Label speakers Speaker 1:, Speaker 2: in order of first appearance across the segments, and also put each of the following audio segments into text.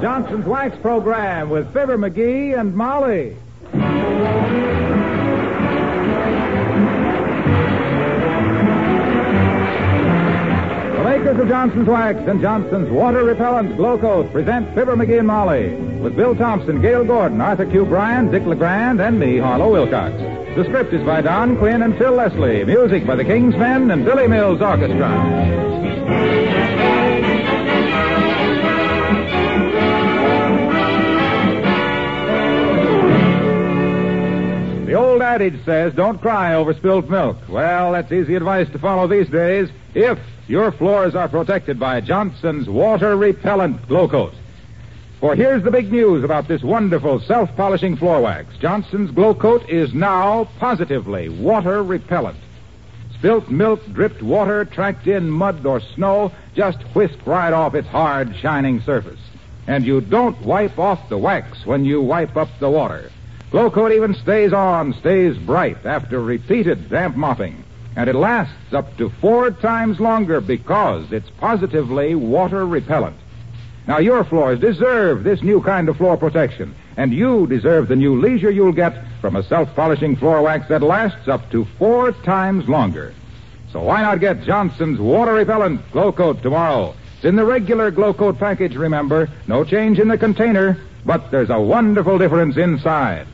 Speaker 1: Johnson's Wax program with Fibber McGee and Molly. The makers of Johnson's Wax and Johnson's Water Repellent Glow Coat present Fibber McGee and Molly with Bill Thompson, Gale Gordon, Arthur Q. Bryan, Dick LeGrand, and me, Harlow Wilcox. The script is by Don Quinn and Phil Leslie. Music by the King's Men and Billy Mills Orchestra. Adage says, don't cry over spilt milk. Well, that's easy advice to follow these days if your floors are protected by Johnson's Water Repellent Glow Coat. For here's the big news about this wonderful self-polishing floor wax. Johnson's Glow Coat is now positively water repellent. Spilt milk, dripped water, tracked in mud or snow just whisk right off its hard, shining surface. And you don't wipe off the wax when you wipe up the water. Glow Coat even stays on, stays bright after repeated damp mopping. And it lasts up to four times longer because it's positively water repellent. Now, your floors deserve this new kind of floor protection, and you deserve the new leisure you'll get from a self polishing floor wax that lasts up to four times longer. So why not get Johnson's water repellent glow coat tomorrow? It's in the regular glow coat package, remember. No change in the container, but there's a wonderful difference inside.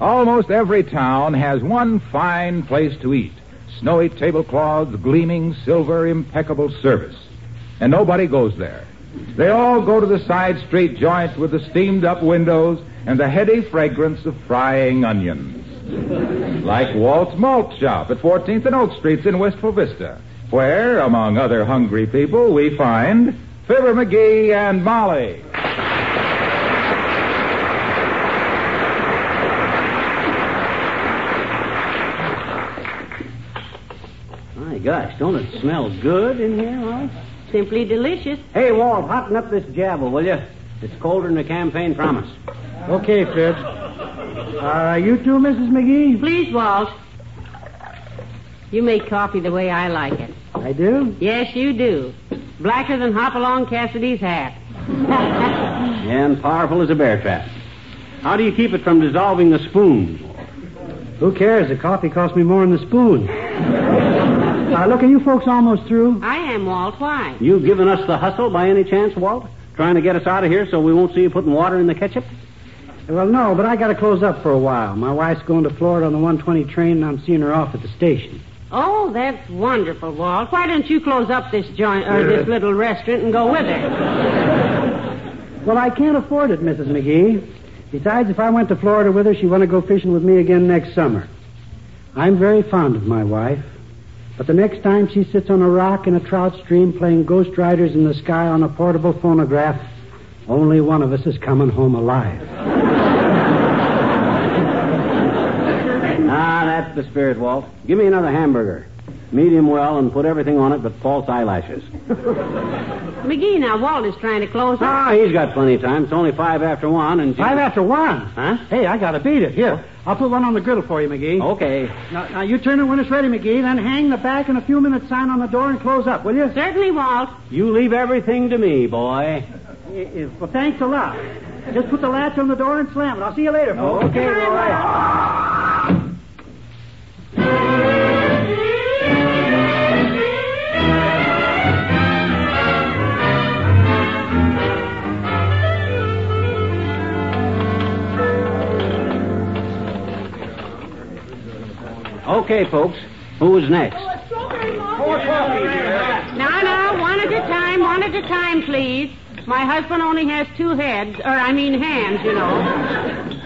Speaker 1: Almost every town has one fine place to eat. Snowy tablecloths, gleaming silver, impeccable service. And nobody goes there. They all go to the side street joint with the steamed up windows and the heady fragrance of frying onions. Like Walt's Malt Shop at 14th and Oak Streets in Wistful Vista, where, among other hungry people, we find Fibber McGee and Molly.
Speaker 2: My gosh, don't it smell good in here, Molly?
Speaker 3: Simply delicious.
Speaker 2: Hey, Walt, hotten up this jabble, will you? It's colder than the campaign promise.
Speaker 4: Okay, Fibs. Uh, you too, Mrs. McGee?
Speaker 3: Please, Walt. You make coffee the way I like it.
Speaker 4: I do?
Speaker 3: Yes, you do. Blacker than Hopalong Cassidy's hat.
Speaker 2: And powerful as a bear trap. How do you keep it from dissolving the spoon?
Speaker 4: Who cares? The coffee cost me more than the spoon. uh, look, are you folks almost through?
Speaker 3: I am, Walt. Why?
Speaker 2: You giving us the hustle by any chance, Walt? Trying to get us out of here so we won't see you putting water in the ketchup?
Speaker 4: Well, no, but I got to close up for a while. My wife's going to Florida on the 120 train, and I'm seeing her off at the station.
Speaker 3: Oh, that's wonderful, Walt. Why don't you close up this joint or this little restaurant and go with her?
Speaker 4: Well, I can't afford it, Mrs. McGee. Besides, if I went to Florida with her, she'd want to go fishing with me again next summer. I'm very fond of my wife, but the next time she sits on a rock in a trout stream playing Ghost Riders in the Sky on a portable phonograph, only one of us is coming home alive.
Speaker 2: Ah, that's the spirit, Walt. Give me another hamburger. Medium well and put everything on it but false eyelashes.
Speaker 3: McGee, now, Walt is trying to close up.
Speaker 2: Ah, he's got plenty of time. It's only five after one and...
Speaker 4: Five after one?
Speaker 2: Huh?
Speaker 4: Hey, I got to beat it. Here, I'll put one on the griddle for you, McGee.
Speaker 2: Okay.
Speaker 4: Now, now, you turn it when it's ready, McGee, then hang the back and a few minutes sign on the door and close up, will you?
Speaker 3: Certainly, Walt.
Speaker 2: You leave everything to me, boy.
Speaker 4: Well, thanks a lot. Just put the latch on the door and slam it. I'll see you later, folks.
Speaker 2: Okay, boy. Okay, folks. Who's next?
Speaker 3: Now, now, one at a time, one at a time, please. My husband only has two heads, or I mean hands, you know.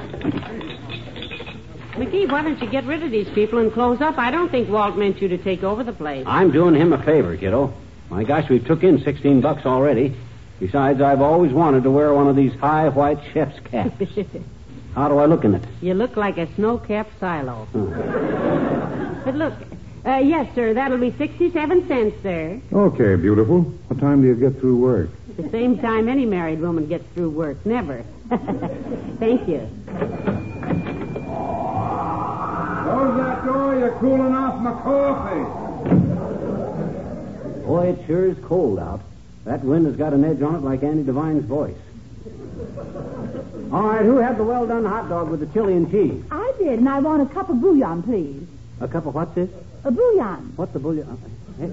Speaker 3: McGee, why don't you get rid of these people and close up? I don't think Walt meant you to take over the place.
Speaker 2: I'm doing him a favor, kiddo. My gosh, we've took in 16 bucks already. Besides, I've always wanted to wear one of these high white chef's caps. How do I look in it?
Speaker 3: you look like a snow-capped silo. But look, uh, yes, sir, that'll be 67 cents, sir.
Speaker 5: Okay, beautiful. What time do you get through work?
Speaker 3: The same time any married woman gets through work. Never. Thank you.
Speaker 5: Close that door. you're cooling off my coffee.
Speaker 2: Boy, it sure is cold out. That wind has got an edge on it like Andy Devine's voice. All right, who had the well done hot dog with the chili and cheese?
Speaker 6: I did, and I want a cup of bouillon, please.
Speaker 2: A cup of what, this?
Speaker 6: A bouillon.
Speaker 2: What's the bouillon? Uh, hey,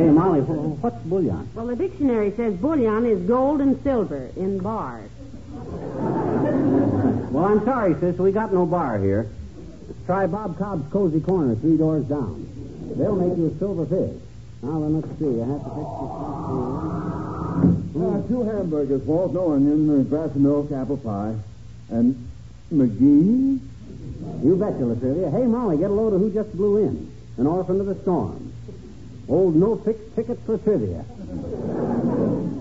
Speaker 2: hey Molly, wh- what's bouillon?
Speaker 3: Well, the dictionary says bouillon is gold and silver in bars.
Speaker 2: Well, I'm sorry, sis. We got no bar here. Try Bob Cobb's Cozy Corner, three doors down. They'll make you a silver fish. Now then, let's see. I have to fix this.
Speaker 5: Uh, two hamburgers, Walt, no onion, a glass of milk, apple pie. And McGee?
Speaker 2: You betcha, Latrivia. Hey, Molly, get a load of who just blew in. An orphan of the storm. Old no fixed ticket for trivia.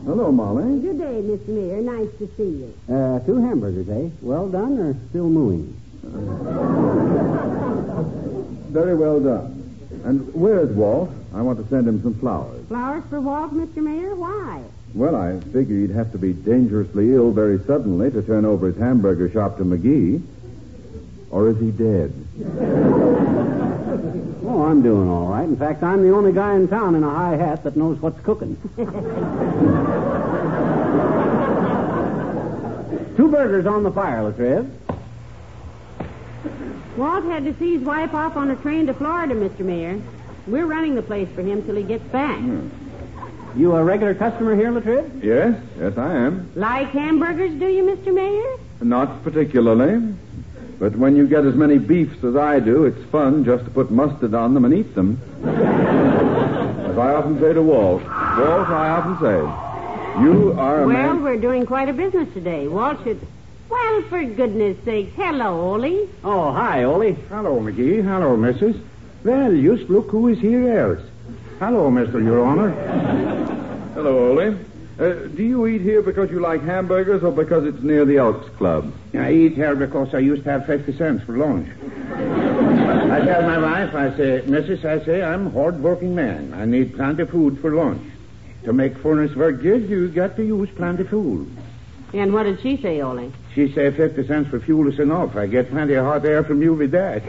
Speaker 5: Hello, Molly.
Speaker 3: Good day, Miss Mayor. Nice to see you.
Speaker 2: Uh, two hamburgers, eh? Well done or still mooing?
Speaker 5: Very well done. And where's Walt? I want to send him some flowers.
Speaker 3: Flowers for Walt, Mr. Mayor? Why?
Speaker 5: Well, I figure he'd have to be dangerously ill very suddenly to turn over his hamburger shop to McGee. Or is he dead?
Speaker 2: Oh, I'm doing all right. In fact, I'm the only guy in town in a high hat that knows what's cooking. Two burgers on the fire, Latriv.
Speaker 3: Walt had to see his wife off on a train to Florida, Mr. Mayor. We're running the place for him till he gets back. Hmm.
Speaker 2: You a regular customer here, Latriv?
Speaker 5: Yes, yes, I am.
Speaker 3: Like hamburgers, do you, Mr. Mayor?
Speaker 5: Not particularly. But when you get as many beefs as I do, it's fun just to put mustard on them and eat them. as I often say to Walt, Walt, I often say, you are a
Speaker 3: Well,
Speaker 5: man.
Speaker 3: we're doing quite a business today. Walt should. Well, for goodness sakes, hello, Ole.
Speaker 2: Oh, hi, Ole.
Speaker 7: Hello, McGee. Hello, Mrs. Well, just look who is here else. Hello, Mr. Your Honor.
Speaker 5: Hello, Ole. Uh, do you eat here because you like hamburgers or because it's near the Elks Club?
Speaker 7: I eat here because I used to have 50 cents for lunch. I tell my wife, I say, Mrs., I say, I'm a hard-working man. I need plenty of food for lunch. To make furnace work good, you got to use plenty of fuel.
Speaker 3: And what did she say, Ole?
Speaker 7: She say 50 cents for fuel is enough. I get plenty of hot air from you with that.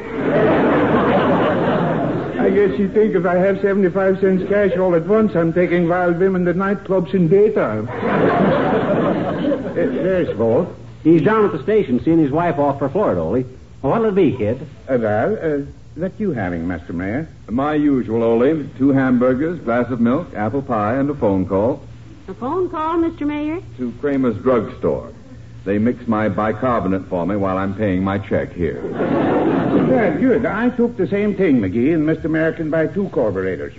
Speaker 7: I guess you think if I have 75 cents cash all at once, I'm taking wild women to nightclubs in daytime. uh, there's Walt.
Speaker 2: He's down at the station seeing his wife off for Florida, Ole. Well, what'll it be, kid?
Speaker 7: Uh, well, uh, what you having, Master Mayor?
Speaker 5: My usual, Ole. Two hamburgers, glass of milk, apple pie, and a phone call
Speaker 3: A phone call, Mr. Mayor?
Speaker 5: to Kramer's drugstore. They mix my bicarbonate for me while I'm paying my check here.
Speaker 7: Yeah, good. I took the same thing, McGee, and Mr. American by two carburetors.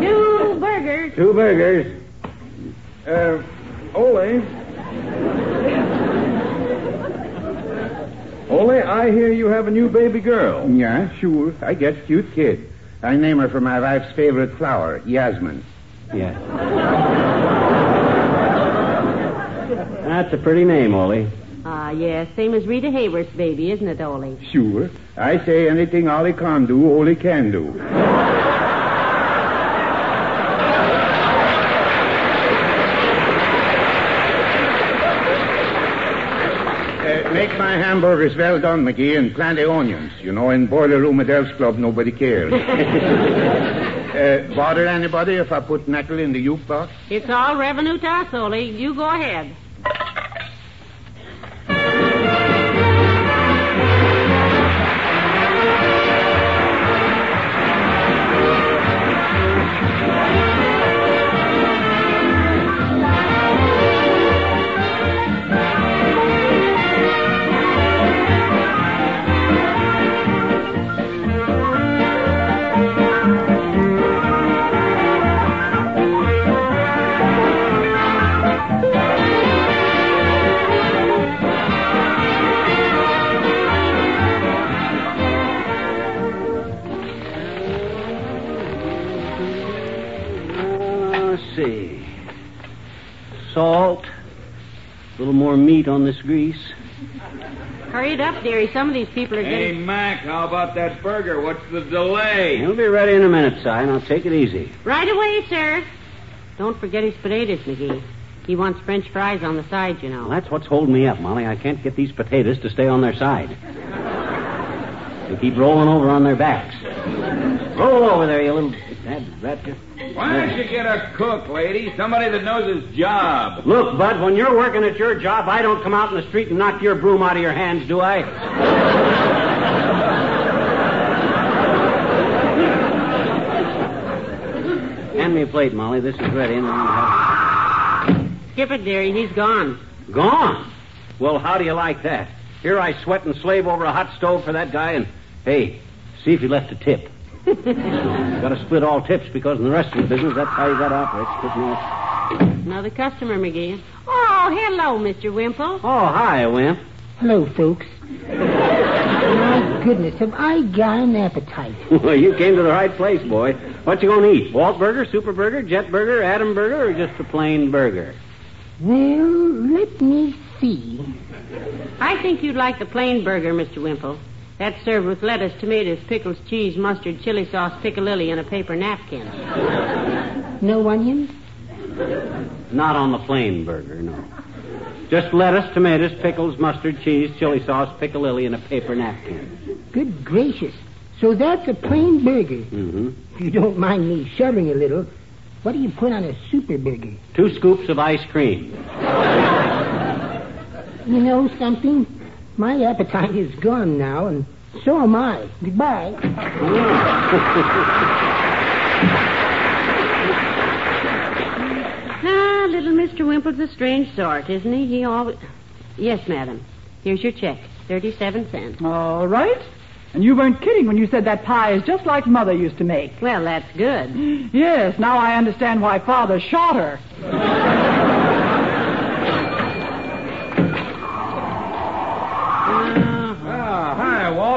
Speaker 3: Two burgers.
Speaker 7: Two burgers.
Speaker 5: Uh, Ole. Ole, I hear you have a new baby girl.
Speaker 7: Yeah, sure. I get cute kid. I name her for my wife's favorite flower, Yasmin.
Speaker 2: Yeah. That's a pretty name, Ole.
Speaker 3: Ah, yes, same as Rita Hayworth's baby, isn't it, Ole?
Speaker 7: Sure. I say anything Aly can't do, Ollie can do. Uh, make my hamburgers well done, McGee, and plenty onions. You know, in boiler room at Elks Club, nobody cares. uh, bother anybody if I put nickel in the jukebox?
Speaker 3: It's all revenue to us, Ole. You go ahead.
Speaker 2: On this grease.
Speaker 3: Hurry it up, dearie. Some of these people are getting.
Speaker 1: Hey,
Speaker 3: getting.
Speaker 1: Mac, how about that burger? What's the delay?
Speaker 2: He'll be ready in a minute, Si. Now take it easy.
Speaker 3: Right away, sir. Don't forget his potatoes, McGee. He wants French fries on the side, you know.
Speaker 2: Well, that's what's holding me up, Molly. I can't get these potatoes to stay on their side. They keep rolling over on their backs. Roll over there, you little bad rat.
Speaker 8: Why don't you get a cook, lady? Somebody that knows his job.
Speaker 2: Look, Bud, when you're working at your job, I don't come out in the street and knock your broom out of your hands, do I? Hand me a plate, Molly. This is ready. And I'll have
Speaker 3: Skip it, dearie. He's gone.
Speaker 2: it. Gone. Well, how do you like that? Here I sweat and slave over a hot stove for that guy, and hey, see if he left a tip. Got to split all tips because in the rest of the business, that's how you got to operate. Splitting all...
Speaker 3: Another customer, McGee. Oh, hello, Mr. Wimple.
Speaker 2: Oh, hi, Wimp.
Speaker 9: Hello, folks. My goodness, have I got an appetite?
Speaker 2: well, you came to the right place, boy. What you gonna eat? Walt Burger, Super Burger, Jet Burger, Atom Burger, or just a plain burger?
Speaker 9: Well, let me see.
Speaker 3: I think you'd like the plain burger, Mr. Wimple. That's served with lettuce, tomatoes, pickles, cheese, mustard, chili sauce, piccalilli, and a paper napkin.
Speaker 9: No onions?
Speaker 2: Not on the plain burger, no. Just lettuce, tomatoes, pickles, mustard, cheese, chili sauce, piccalilli, and a paper napkin.
Speaker 9: Good gracious. So that's a plain burger.
Speaker 2: Mm-hmm.
Speaker 9: If you don't mind me shoving a little, what do you put on a super burger?
Speaker 2: Two scoops of ice cream.
Speaker 9: You know something? My appetite is gone now, and so am I. Goodbye.
Speaker 3: Ah, little Mr. Wimple's a strange sort, isn't he? He always. Yes, madam. Here's your check. Thirty-seven cents.
Speaker 10: All right. And you weren't kidding when you said that pie is just like Mother used to make.
Speaker 3: Well, that's good.
Speaker 10: Yes, now I understand why Father shot her.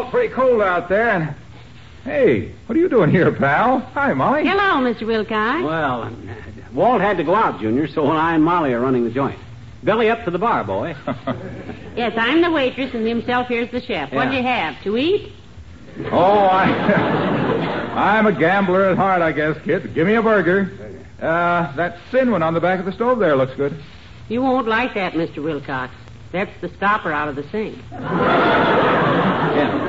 Speaker 1: hi, Pretty cold out there. And hey, what are you doing here, pal? Hi, Molly.
Speaker 3: Hello, Mr. Wilcox.
Speaker 2: Well, uh, Walt had to go out, Junior, so I and Molly are running the joint. Belly up to the bar, boy.
Speaker 3: Yes, I'm the waitress, and himself here's the chef. What do
Speaker 2: Yeah.
Speaker 3: you have to eat?
Speaker 1: oh, I, I'm a gambler at heart, I guess, kid. Give me a burger. Uh, that thin one on the back of the stove there looks good.
Speaker 3: You won't like that, Mr. Wilcox. That's the stopper out of the sink.
Speaker 2: Yeah.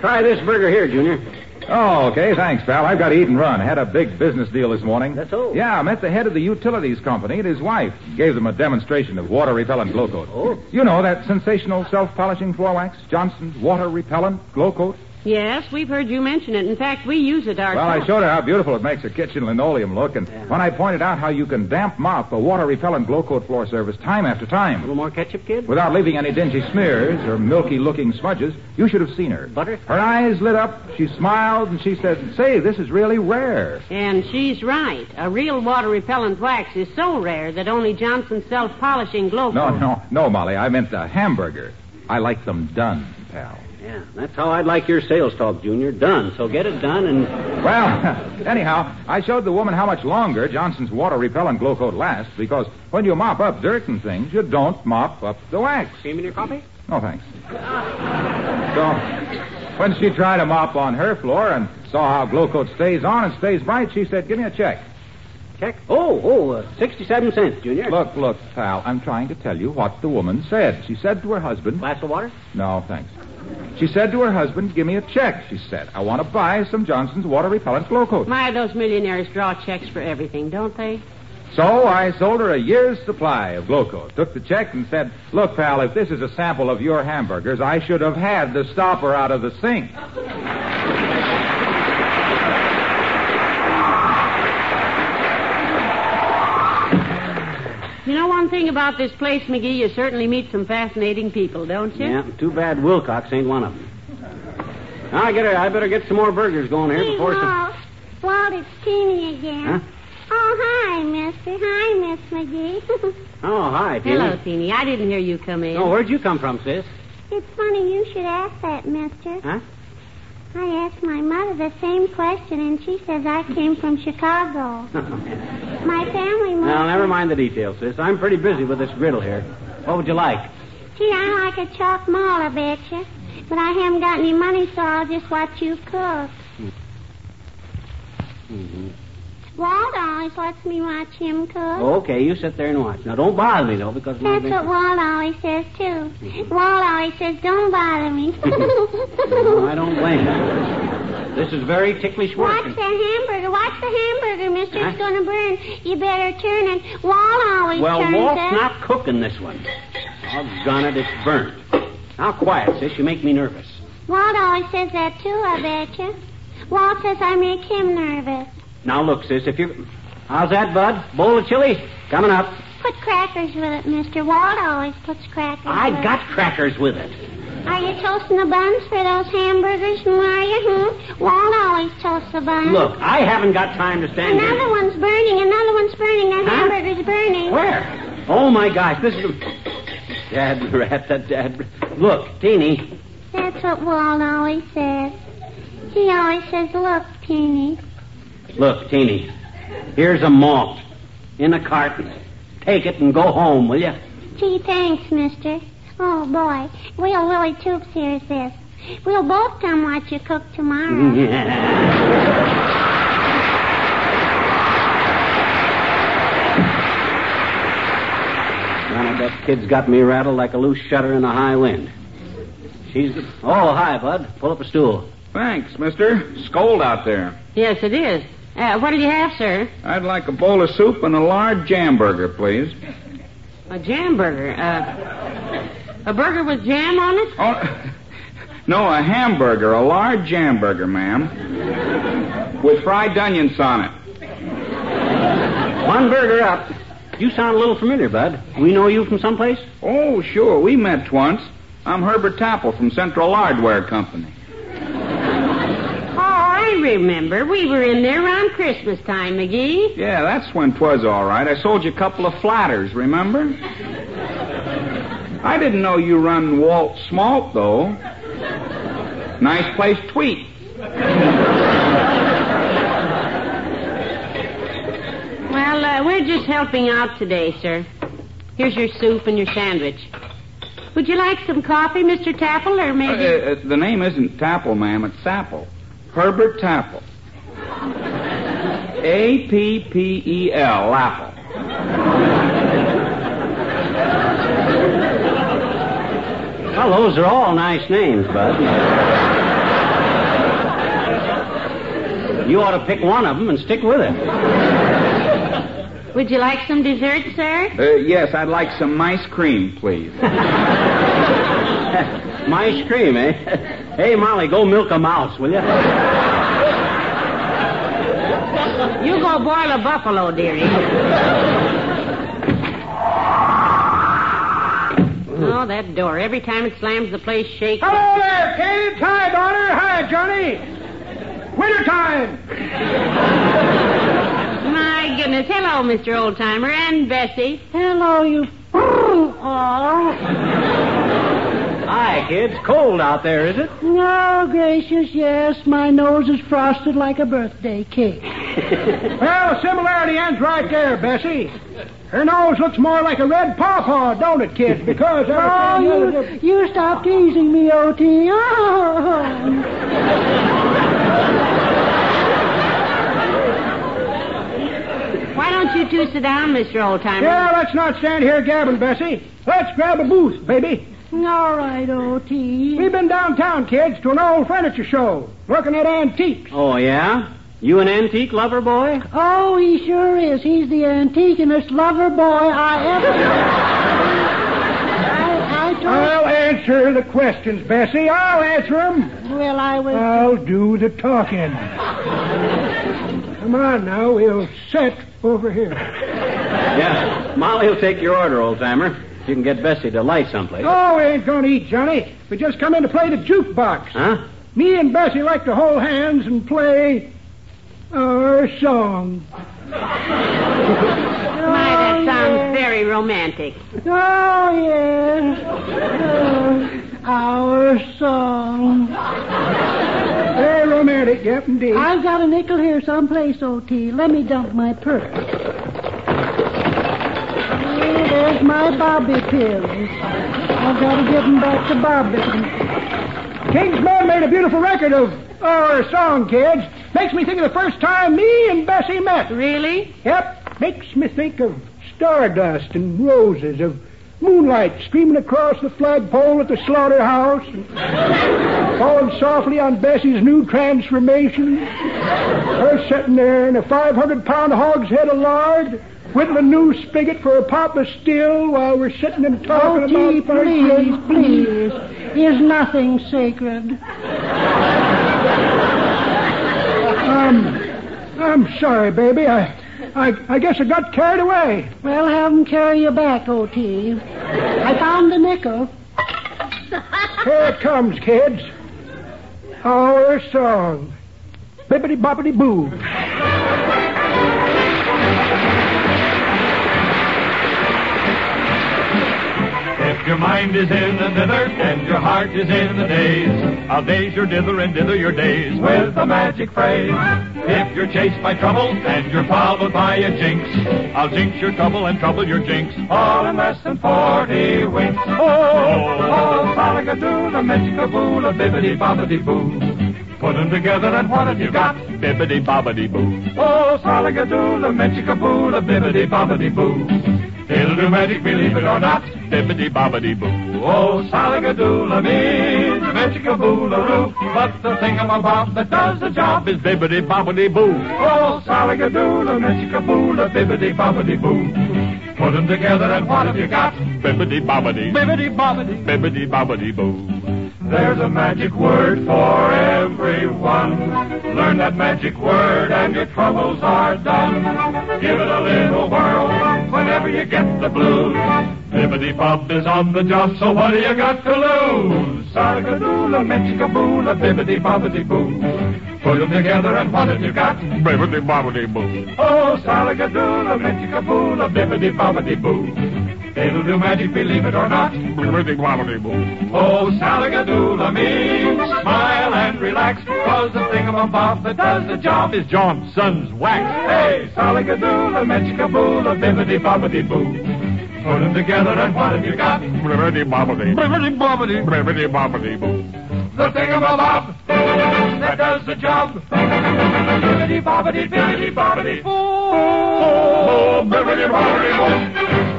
Speaker 2: Try this burger here, Junior.
Speaker 1: Oh, okay. Thanks, pal. I've got to eat and run. Had a big business deal this morning.
Speaker 2: That's all.
Speaker 1: Yeah, I met the head of the utilities company and his wife. Gave them a demonstration of water repellent glow coat.
Speaker 2: Oh.
Speaker 1: You know that sensational self-polishing floor wax, Johnson's water repellent glow coat?
Speaker 3: Yes, we've heard you mention it. In fact, we use it
Speaker 1: our
Speaker 3: Well.
Speaker 1: I showed her how beautiful it makes her kitchen linoleum look, and when I pointed out how you can damp mop a water repellent glow coat floor surface time after time.
Speaker 2: A
Speaker 1: time
Speaker 2: little more ketchup, kid?
Speaker 1: without leaving any dingy smears or milky looking smudges, you should have seen her.
Speaker 2: Butter?
Speaker 1: Her eyes lit up, she smiled, and she said, Say, this is really rare.
Speaker 3: And she's right. A real water repellent wax is so rare that only Johnson's self-polishing glow
Speaker 1: No,
Speaker 3: coat-
Speaker 1: no, no, Molly. I meant the hamburger. I like them done, pal.
Speaker 2: Yeah, that's how I'd like your sales talk, Junior. Done. So get it done and.
Speaker 1: Well, anyhow, I showed the woman how much longer Johnson's water repellent glow coat lasts because when you mop up dirt and things, you don't mop up the wax.
Speaker 2: Cream in your coffee?
Speaker 1: No, thanks. So, when she tried to mop on her floor and saw how glow coat stays on and stays bright, she said, Give me a check.
Speaker 2: Check. Oh, oh, uh, 67 cents, Junior.
Speaker 1: Look, look, pal, I'm trying to tell you what the woman said. She said to her husband,
Speaker 2: Glass of water?
Speaker 1: No, thanks. She said to her husband, Give me a check, she said. I want to buy some Johnson's water repellent glow coat.
Speaker 3: My, those millionaires draw checks for everything, don't they?
Speaker 1: So I sold her a year's supply of glow coat, took the check, and said, Look, pal, if this is a sample of your hamburgers, I should have had the stopper out of the sink.
Speaker 3: You know one thing about this place, McGee, you certainly meet some fascinating people, don't you?
Speaker 2: Yeah, too bad Wilcox ain't one of them. Now, I, get her, I better get some more burgers going here
Speaker 11: Hey,
Speaker 2: before some.
Speaker 11: Walt. Walt, it's Teeny again.
Speaker 2: Huh?
Speaker 11: Oh, hi, mister. Hi, Miss McGee.
Speaker 2: Oh, hi, Teeny.
Speaker 3: Hello, Teeny. I didn't hear you come in.
Speaker 2: Oh, where'd you come from, sis?
Speaker 11: it's funny you should ask that, mister.
Speaker 2: Huh?
Speaker 11: I asked my mother the same question, and she says I came from Chicago. My family moved.
Speaker 2: Now, never mind the details, sis. I'm pretty busy with this griddle here. What would you like?
Speaker 11: Gee, I like a chalk mall, I betcha. But I haven't got any money, so I'll just watch you cook.
Speaker 2: Mm-hmm.
Speaker 11: Walt always lets me watch him cook.
Speaker 2: Okay, you sit there and watch. Now, don't bother me, though, because
Speaker 11: That's what Walt always says, too. Walt always says, don't bother me.
Speaker 2: No, I don't blame you. This is very ticklish work.
Speaker 11: Watch the hamburger. Watch the hamburger, mister.
Speaker 2: Huh?
Speaker 11: It's going to burn. You better turn it. Walt always
Speaker 2: Well,
Speaker 11: turns
Speaker 2: Walt's
Speaker 11: it.
Speaker 2: not cooking this one. I've Doggone it, it's burnt. Now, quiet, sis. You make me nervous.
Speaker 11: Walt always says that, too, I bet you. Walt says I make him nervous.
Speaker 2: Now, look, sis, if you... How's that, Bud? Bowl of chili? Coming up.
Speaker 11: Put crackers with it, mister. Walt always puts crackers
Speaker 2: I
Speaker 11: with
Speaker 2: got crackers with it.
Speaker 11: Are you toasting the buns for those hamburgers, are you? Hmm? Walt always toasts the buns.
Speaker 2: Look, I haven't got time to stand
Speaker 11: Another
Speaker 2: here.
Speaker 11: Another one's burning. Another one's burning. That
Speaker 2: Huh?
Speaker 11: hamburger's burning.
Speaker 2: Where? Oh, my gosh, this is... Dad, rat, that dad... Look, Teeny.
Speaker 11: That's what Walt always says. He always says, look, Teeny.
Speaker 2: Look, Teeny. Here's a malt in a carton. Take it and go home, will you?
Speaker 11: Gee, thanks, mister. Oh, boy. We'll Willie Toops hears this. We'll both come watch you cook tomorrow.
Speaker 2: None that kid's got me rattled like a loose shutter in a high wind. She's. Oh, hi, Bud. Pull up a stool.
Speaker 8: Thanks, mister. It's cold out there.
Speaker 3: Yes, it is. Uh, what'll you have, sir?
Speaker 8: I'd like a bowl of soup and a large jam burger, please.
Speaker 3: A jam burger. Uh, a burger with jam on it?
Speaker 8: Oh, no, a hamburger, a large jam burger, ma'am. With fried onions on it.
Speaker 2: One burger up. You sound a little familiar, Bud. We know you from someplace?
Speaker 8: Oh, sure. We met once. I'm Herbert Tapple from Central Hardware Company.
Speaker 3: Oh, I remember. We were in there around Christmas time, McGee.
Speaker 8: Yeah, that's when 'twas all right. I sold you a couple of flatters, remember? I didn't know you run Walt's Malt, though. Nice place, Tweet.
Speaker 3: Well, uh, we're just helping out today, sir. Here's your soup and your sandwich. Would you like some coffee, Mr. Tapple, or
Speaker 8: Uh,
Speaker 3: maybe...
Speaker 8: uh, the name isn't Tapple, ma'am. It's Sapple. Herbert Tapple. A P P E L, Apple.
Speaker 2: Well, those are all nice names, Bud. You ought to pick one of them and stick with it.
Speaker 3: Would you like some dessert, sir?
Speaker 8: Uh, yes, I'd like some ice cream, please.
Speaker 2: My ice cream, eh? Hey, Molly, go milk a mouse, will you?
Speaker 3: You go boil a buffalo, dearie. Oh, that door. Every time it slams, the place shakes.
Speaker 4: Hello there, kids. Hi, daughter. Hi, Johnny. Wintertime.
Speaker 3: My goodness. Hello, Mr. Oldtimer and Bessie.
Speaker 12: Hello, you. Oh.
Speaker 2: Hi, kids. Cold out there, is it?
Speaker 12: No, gracious, yes. My nose is frosted like a birthday cake.
Speaker 4: Well, the similarity ends right there, Bessie. Her nose looks more like a red pawpaw, don't it, kids? Because
Speaker 12: Oh,
Speaker 4: everything
Speaker 12: you, you stop teasing me, O.T. Oh.
Speaker 3: Why don't you two sit down, Mr. Oldtimer?
Speaker 4: Yeah, let's not stand here gabbing, Bessie. Let's grab a booth, baby.
Speaker 12: All right, O.T.
Speaker 4: We've been downtown, kids, to an old furniture show, looking at antiques.
Speaker 2: Oh, yeah? You an antique lover, boy?
Speaker 12: Oh, he sure is. He's the antiquest lover boy I ever. I, I told.
Speaker 4: I'll answer the questions, Bessie. I'll answer them.
Speaker 12: Well, I will.
Speaker 4: I'll do the talking. Come on now, we'll sit over here.
Speaker 2: Yeah. Molly will take your order, old timer. You can get Bessie to light someplace.
Speaker 4: Oh, we ain't going to eat, Johnny. We just come in to play the jukebox.
Speaker 2: Huh?
Speaker 4: Me and Bessie like to hold hands and play our song.
Speaker 3: My, that sounds very romantic.
Speaker 12: Oh, yes. Oh, uh, our song.
Speaker 4: Very romantic, yep, indeed.
Speaker 12: I've got a nickel here someplace, O.T. Let me dump my purse. Oh, there's my bobby pills. I've got to get 'em back to Bobby.
Speaker 13: King's Men made a beautiful record of oh, our song, kids. Makes me think of the first time me and Bessie met.
Speaker 3: Really?
Speaker 13: Yep. Makes me think of stardust and roses, of moonlight streaming across the flagpole at the slaughterhouse, and falling softly on Bessie's new transformation. Her sitting there in a 500 pound hogshead of lard, whittling a new spigot for a pop of still while we're sitting and talking
Speaker 12: Oh, gee,
Speaker 13: about
Speaker 12: please, please. Is nothing sacred?
Speaker 13: Um, I'm sorry, baby. I, I, I guess I got carried away.
Speaker 12: Well, have 'em carry you back, O.T. I found the nickel.
Speaker 13: Here it comes, kids. Our song. Bibbity boppity boo.
Speaker 14: Mind is in the dither and your heart is in the days, I'll daze your dither and dither your days with a magic phrase. If you're chased by trouble and you're followed by a jinx, I'll jinx your trouble and trouble your jinx, all in less than forty winks. Oh, oh, salagadoo, the magicaboo, the bibbity bobbity boo. Put 'em together and what have you got? Bibbity bobbity boo. Oh, salagadoo, the magicaboo, the bibbity bobbity boo. It'll do magic, believe it or not. Bibbity bobbity boo. Oh, salagadoola means magicaboolaroo. But the thingamabob that does the job is bibbity bobbity boo. Oh, salagadoola, magicaboola, bibbity bobbity boo. Put 'em together and what have you got? Bibbity bobbity. Bibbity bobbity. Bibbity bobbity boo. There's a magic word for everyone. That magic word and your troubles are done. Give it a little whirl whenever you get the blues. Bibbity Bob is on the job, so what do you got to lose? Sargadoola, Mechikaboola, bibbity bobbity boo. Put 'em together and what have you got? Bibbity bobbity boo. Oh, Salagadoola, Mechikaboola, bibbity bobbity boo. It'll do magic, believe it or not. Bibbity bobbity boo. Oh, Salagadoola means smile and relax. Cause the thingamabob that does the job is Johnson's wax. Hey, Salagadoola, Mechikaboola, bibbity bobbity boo. Put 'em together and what have you got? Bibbity bobbity. Bibbity bobbity. Bibbity bobbity boo. The thingamabob that does the job. Bibbity bobbity, bibbity bobbity boo. Oh, bibbity bobbity boo.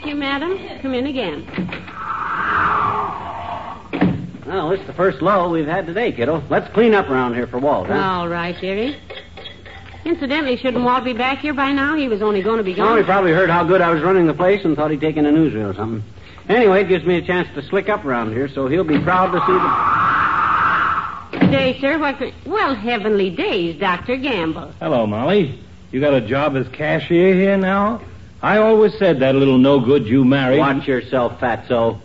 Speaker 3: Thank you, madam. Come in again.
Speaker 2: Well, this is the first lull we've had today, kiddo. Let's clean up around here for Walt, huh?
Speaker 3: All right, dearie. Incidentally, shouldn't Walt be back here by now? He was only going to be gone.
Speaker 2: Oh, he probably heard how good I was running the place and thought he'd taken a newsreel or something. Anyway, it gives me a chance to slick up around here, so he'll be proud to see the.
Speaker 3: Day, sir. What could... Well, heavenly days, Dr. Gamble.
Speaker 15: Hello, Molly. You got a job as cashier here now? I always said that little no good you married.
Speaker 2: Watch yourself, fatso.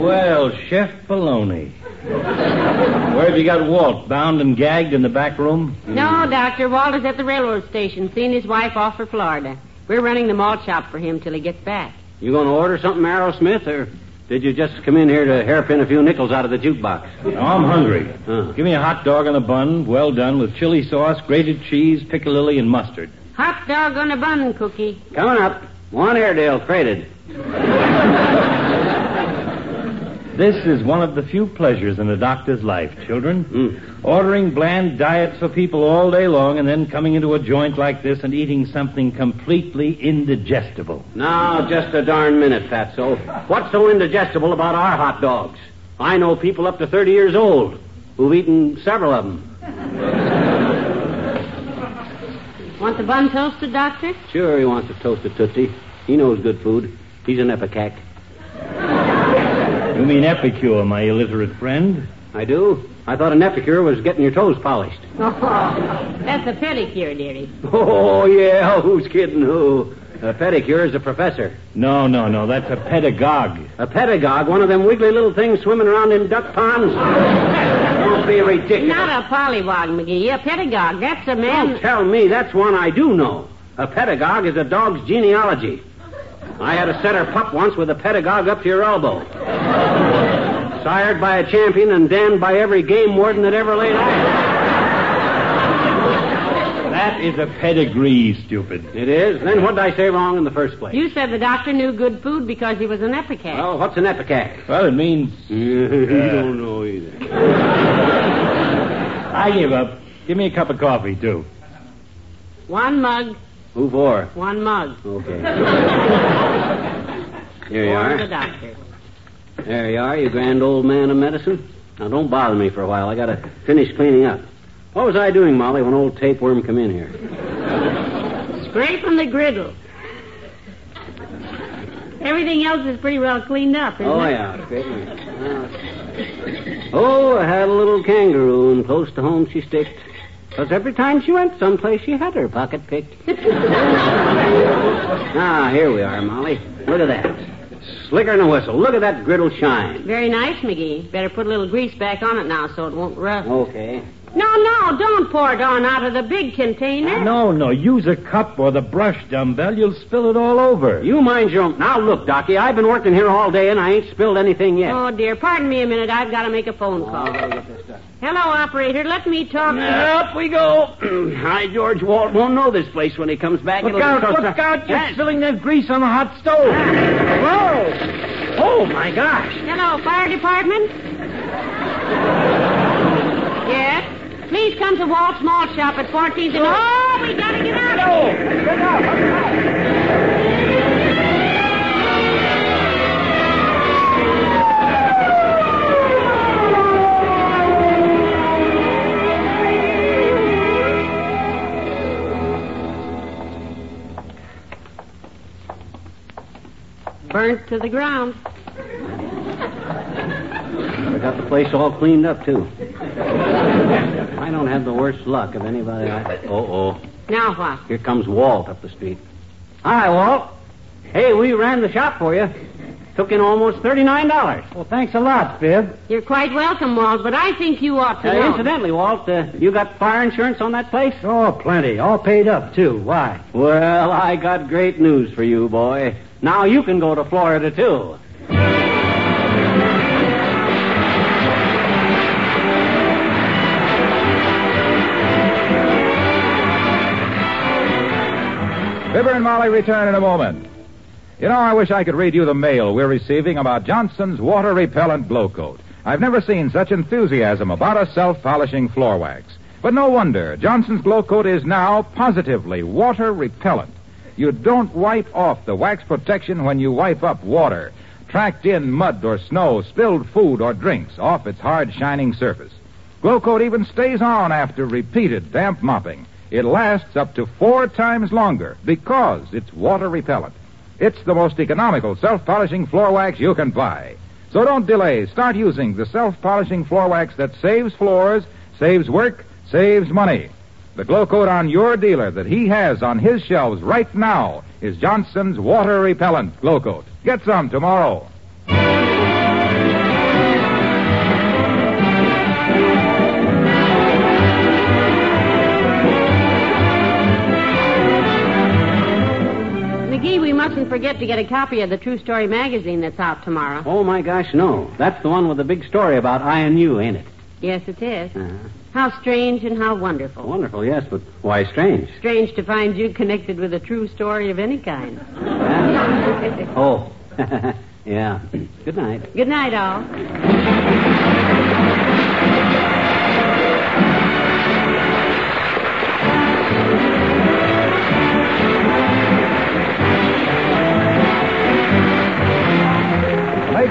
Speaker 15: Well, Chef Baloney. Where have you got Walt? Bound and gagged in the back room?
Speaker 3: No, Doctor. Walt is at the railroad station, seeing his wife off for Florida. We're running the malt shop for him till he gets back.
Speaker 2: You going to order something, Arrowsmith, or did you just come in here to hairpin a few nickels out of the jukebox?
Speaker 15: No, I'm hungry.
Speaker 2: Huh.
Speaker 15: Give me a hot dog on a bun, well done, with chili sauce, grated cheese, piccalilli, and mustard.
Speaker 3: Hot dog on a bun, Cookie.
Speaker 2: Coming up, one Airedale crated.
Speaker 15: This is one of the few pleasures in a doctor's life, children. Hmm. Ordering bland diets for people all day long and then coming into a joint like this and eating something completely indigestible.
Speaker 2: Now, just a darn minute, Fatso. What's so indigestible about our hot dogs? I know people up to 30 years old who've eaten several of them.
Speaker 3: Want the bun toasted, Doctor?
Speaker 2: Sure, he wants a toasted Tootsie. He knows good food. He's an epicac.
Speaker 15: You mean epicure, my illiterate friend?
Speaker 2: I do. I thought an epicure was getting your toes polished.
Speaker 3: Oh, that's a pedicure, dearie.
Speaker 2: Oh, yeah, who's kidding who? A pedicure is a professor.
Speaker 15: No, no, no, that's a pedagogue.
Speaker 2: A pedagogue, one of them wiggly little things swimming around in duck ponds? Don't be ridiculous.
Speaker 3: Not a pollywog, McGee. A pedagogue. That's a man.
Speaker 2: Don't tell me that's one I do know. A pedagogue is a dog's genealogy. I had a setter pup once with a pedagogue up to your elbow. Sired by a champion and damned by every game warden that ever laid eyes.
Speaker 15: That is a pedigree, stupid.
Speaker 2: It is? Then what did I say wrong in the first place?
Speaker 3: You said the doctor knew good food because he was an epicac.
Speaker 2: Well, what's an epicac?
Speaker 15: Well, it means.
Speaker 2: you don't know either.
Speaker 15: I give up. Give me a cup of coffee, too.
Speaker 3: One mug,
Speaker 2: Who for?
Speaker 3: one mug.
Speaker 2: Okay. Here you
Speaker 3: For the doctor.
Speaker 2: There you are, you grand old man of medicine. Now, don't bother me for a while. I got to finish cleaning up. What was I doing, Molly, when old tapeworm come in here?
Speaker 3: Scraping the griddle. Everything else is pretty well cleaned up, isn't
Speaker 2: Oh,
Speaker 3: it?
Speaker 2: yeah. scraping. Oh, I had a little kangaroo, and close to home she sticked. Because every time she went someplace, she had her pocket picked. ah, here we are, Molly. Look at that. Slicker than a whistle. Look at that griddle shine.
Speaker 3: Very nice, McGee. Better put a little grease back on it now so it won't rust.
Speaker 2: Okay.
Speaker 3: No, no, don't pour it on out of the big container.
Speaker 15: No, no. Use a cup or the brush dumbbell. You'll spill it all over.
Speaker 2: You mind your own. Now, look, Docky, I've been working here all day, and I ain't spilled anything yet.
Speaker 3: Oh, dear. Pardon me a minute. I've got to make a phone call. Oh, Hello, operator. Let me talk to
Speaker 2: Up we go. Hi, George Walt won't know this place when he comes back.
Speaker 15: Look
Speaker 2: It'll
Speaker 15: out, look
Speaker 2: a-
Speaker 15: out. You're
Speaker 2: Yes.
Speaker 15: spilling that grease on the hot stove. Ah.
Speaker 2: Whoa! Oh, my gosh.
Speaker 3: Hello, fire department? yes? Please come to Walt's Malt Shop at 14th and... Oh, we gotta get out of here. Burnt to the ground.
Speaker 2: We got the place all cleaned up, too. I don't have the worst luck of anybody. I... Oh, oh.
Speaker 3: Now what?
Speaker 2: Here comes Walt up the street. Hi, Walt. Hey, we ran the shop for you. Took in almost $39.
Speaker 4: Well, thanks a lot, Fib.
Speaker 3: You're quite welcome, Walt, but I think you ought to
Speaker 2: Uh,
Speaker 3: know.
Speaker 2: incidentally, Walt, uh, you got fire insurance on that place?
Speaker 4: Oh, plenty. All paid up, too. Why?
Speaker 2: Well, I got great news for you, boy. Now you can go to Florida, too.
Speaker 1: Fibber and Molly return in a moment. You know, I wish I could read you the mail we're receiving about Johnson's water repellent glow coat. I've never seen such enthusiasm about a self-polishing floor wax. But no wonder. Johnson's glow coat is now positively water repellent. You don't wipe off the wax protection when you wipe up water, tracked in mud or snow, spilled food or drinks off its hard, shining surface. Glow coat even stays on after repeated damp mopping. It lasts up to four times longer because it's water repellent. It's the most economical self-polishing floor wax you can buy. So don't delay. Start using the self-polishing floor wax that saves floors, saves work, saves money. The glow coat on your dealer that he has on his shelves right now is Johnson's water repellent glow coat. Get some tomorrow.
Speaker 3: Mustn't forget to get a copy of the True Story magazine that's out tomorrow.
Speaker 2: Oh, my gosh, no. That's the one with the big story about I and you, ain't it?
Speaker 3: Yes, it is.
Speaker 2: Uh-huh.
Speaker 3: How strange and how wonderful.
Speaker 2: Wonderful, yes, but why strange?
Speaker 3: Strange to find you connected with a true story of any kind.
Speaker 2: Oh, yeah. Good night.
Speaker 3: Good night, all.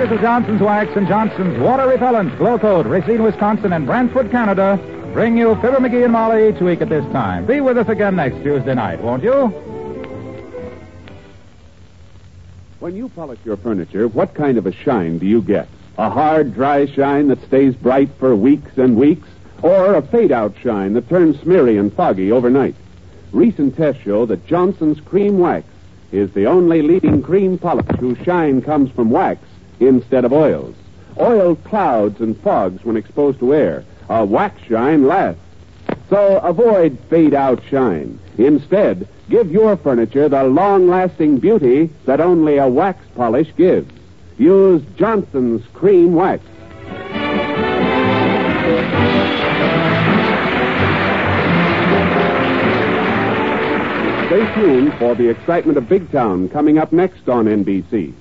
Speaker 1: Makers of Johnson's Wax and Johnson's Water Repellent Glow Coat, Racine, Wisconsin, and Brantford, Canada, bring you Fibber McGee and Molly each week at this time. Be with us again next Tuesday night, won't you?
Speaker 16: When you polish your furniture, what kind of a shine do you get? A hard, dry shine that stays bright for weeks and weeks? Or a fade out shine that turns smeary and foggy overnight? Recent tests show that Johnson's Cream Wax is the only leading cream polish whose shine comes from wax instead of oils. Oil clouds and fogs when exposed to air. A wax shine lasts. So avoid fade out shine. Instead, give your furniture the long lasting beauty that only a wax polish gives. Use Johnson's Cream Wax. Stay tuned for the excitement of Big Town coming up next on NBC.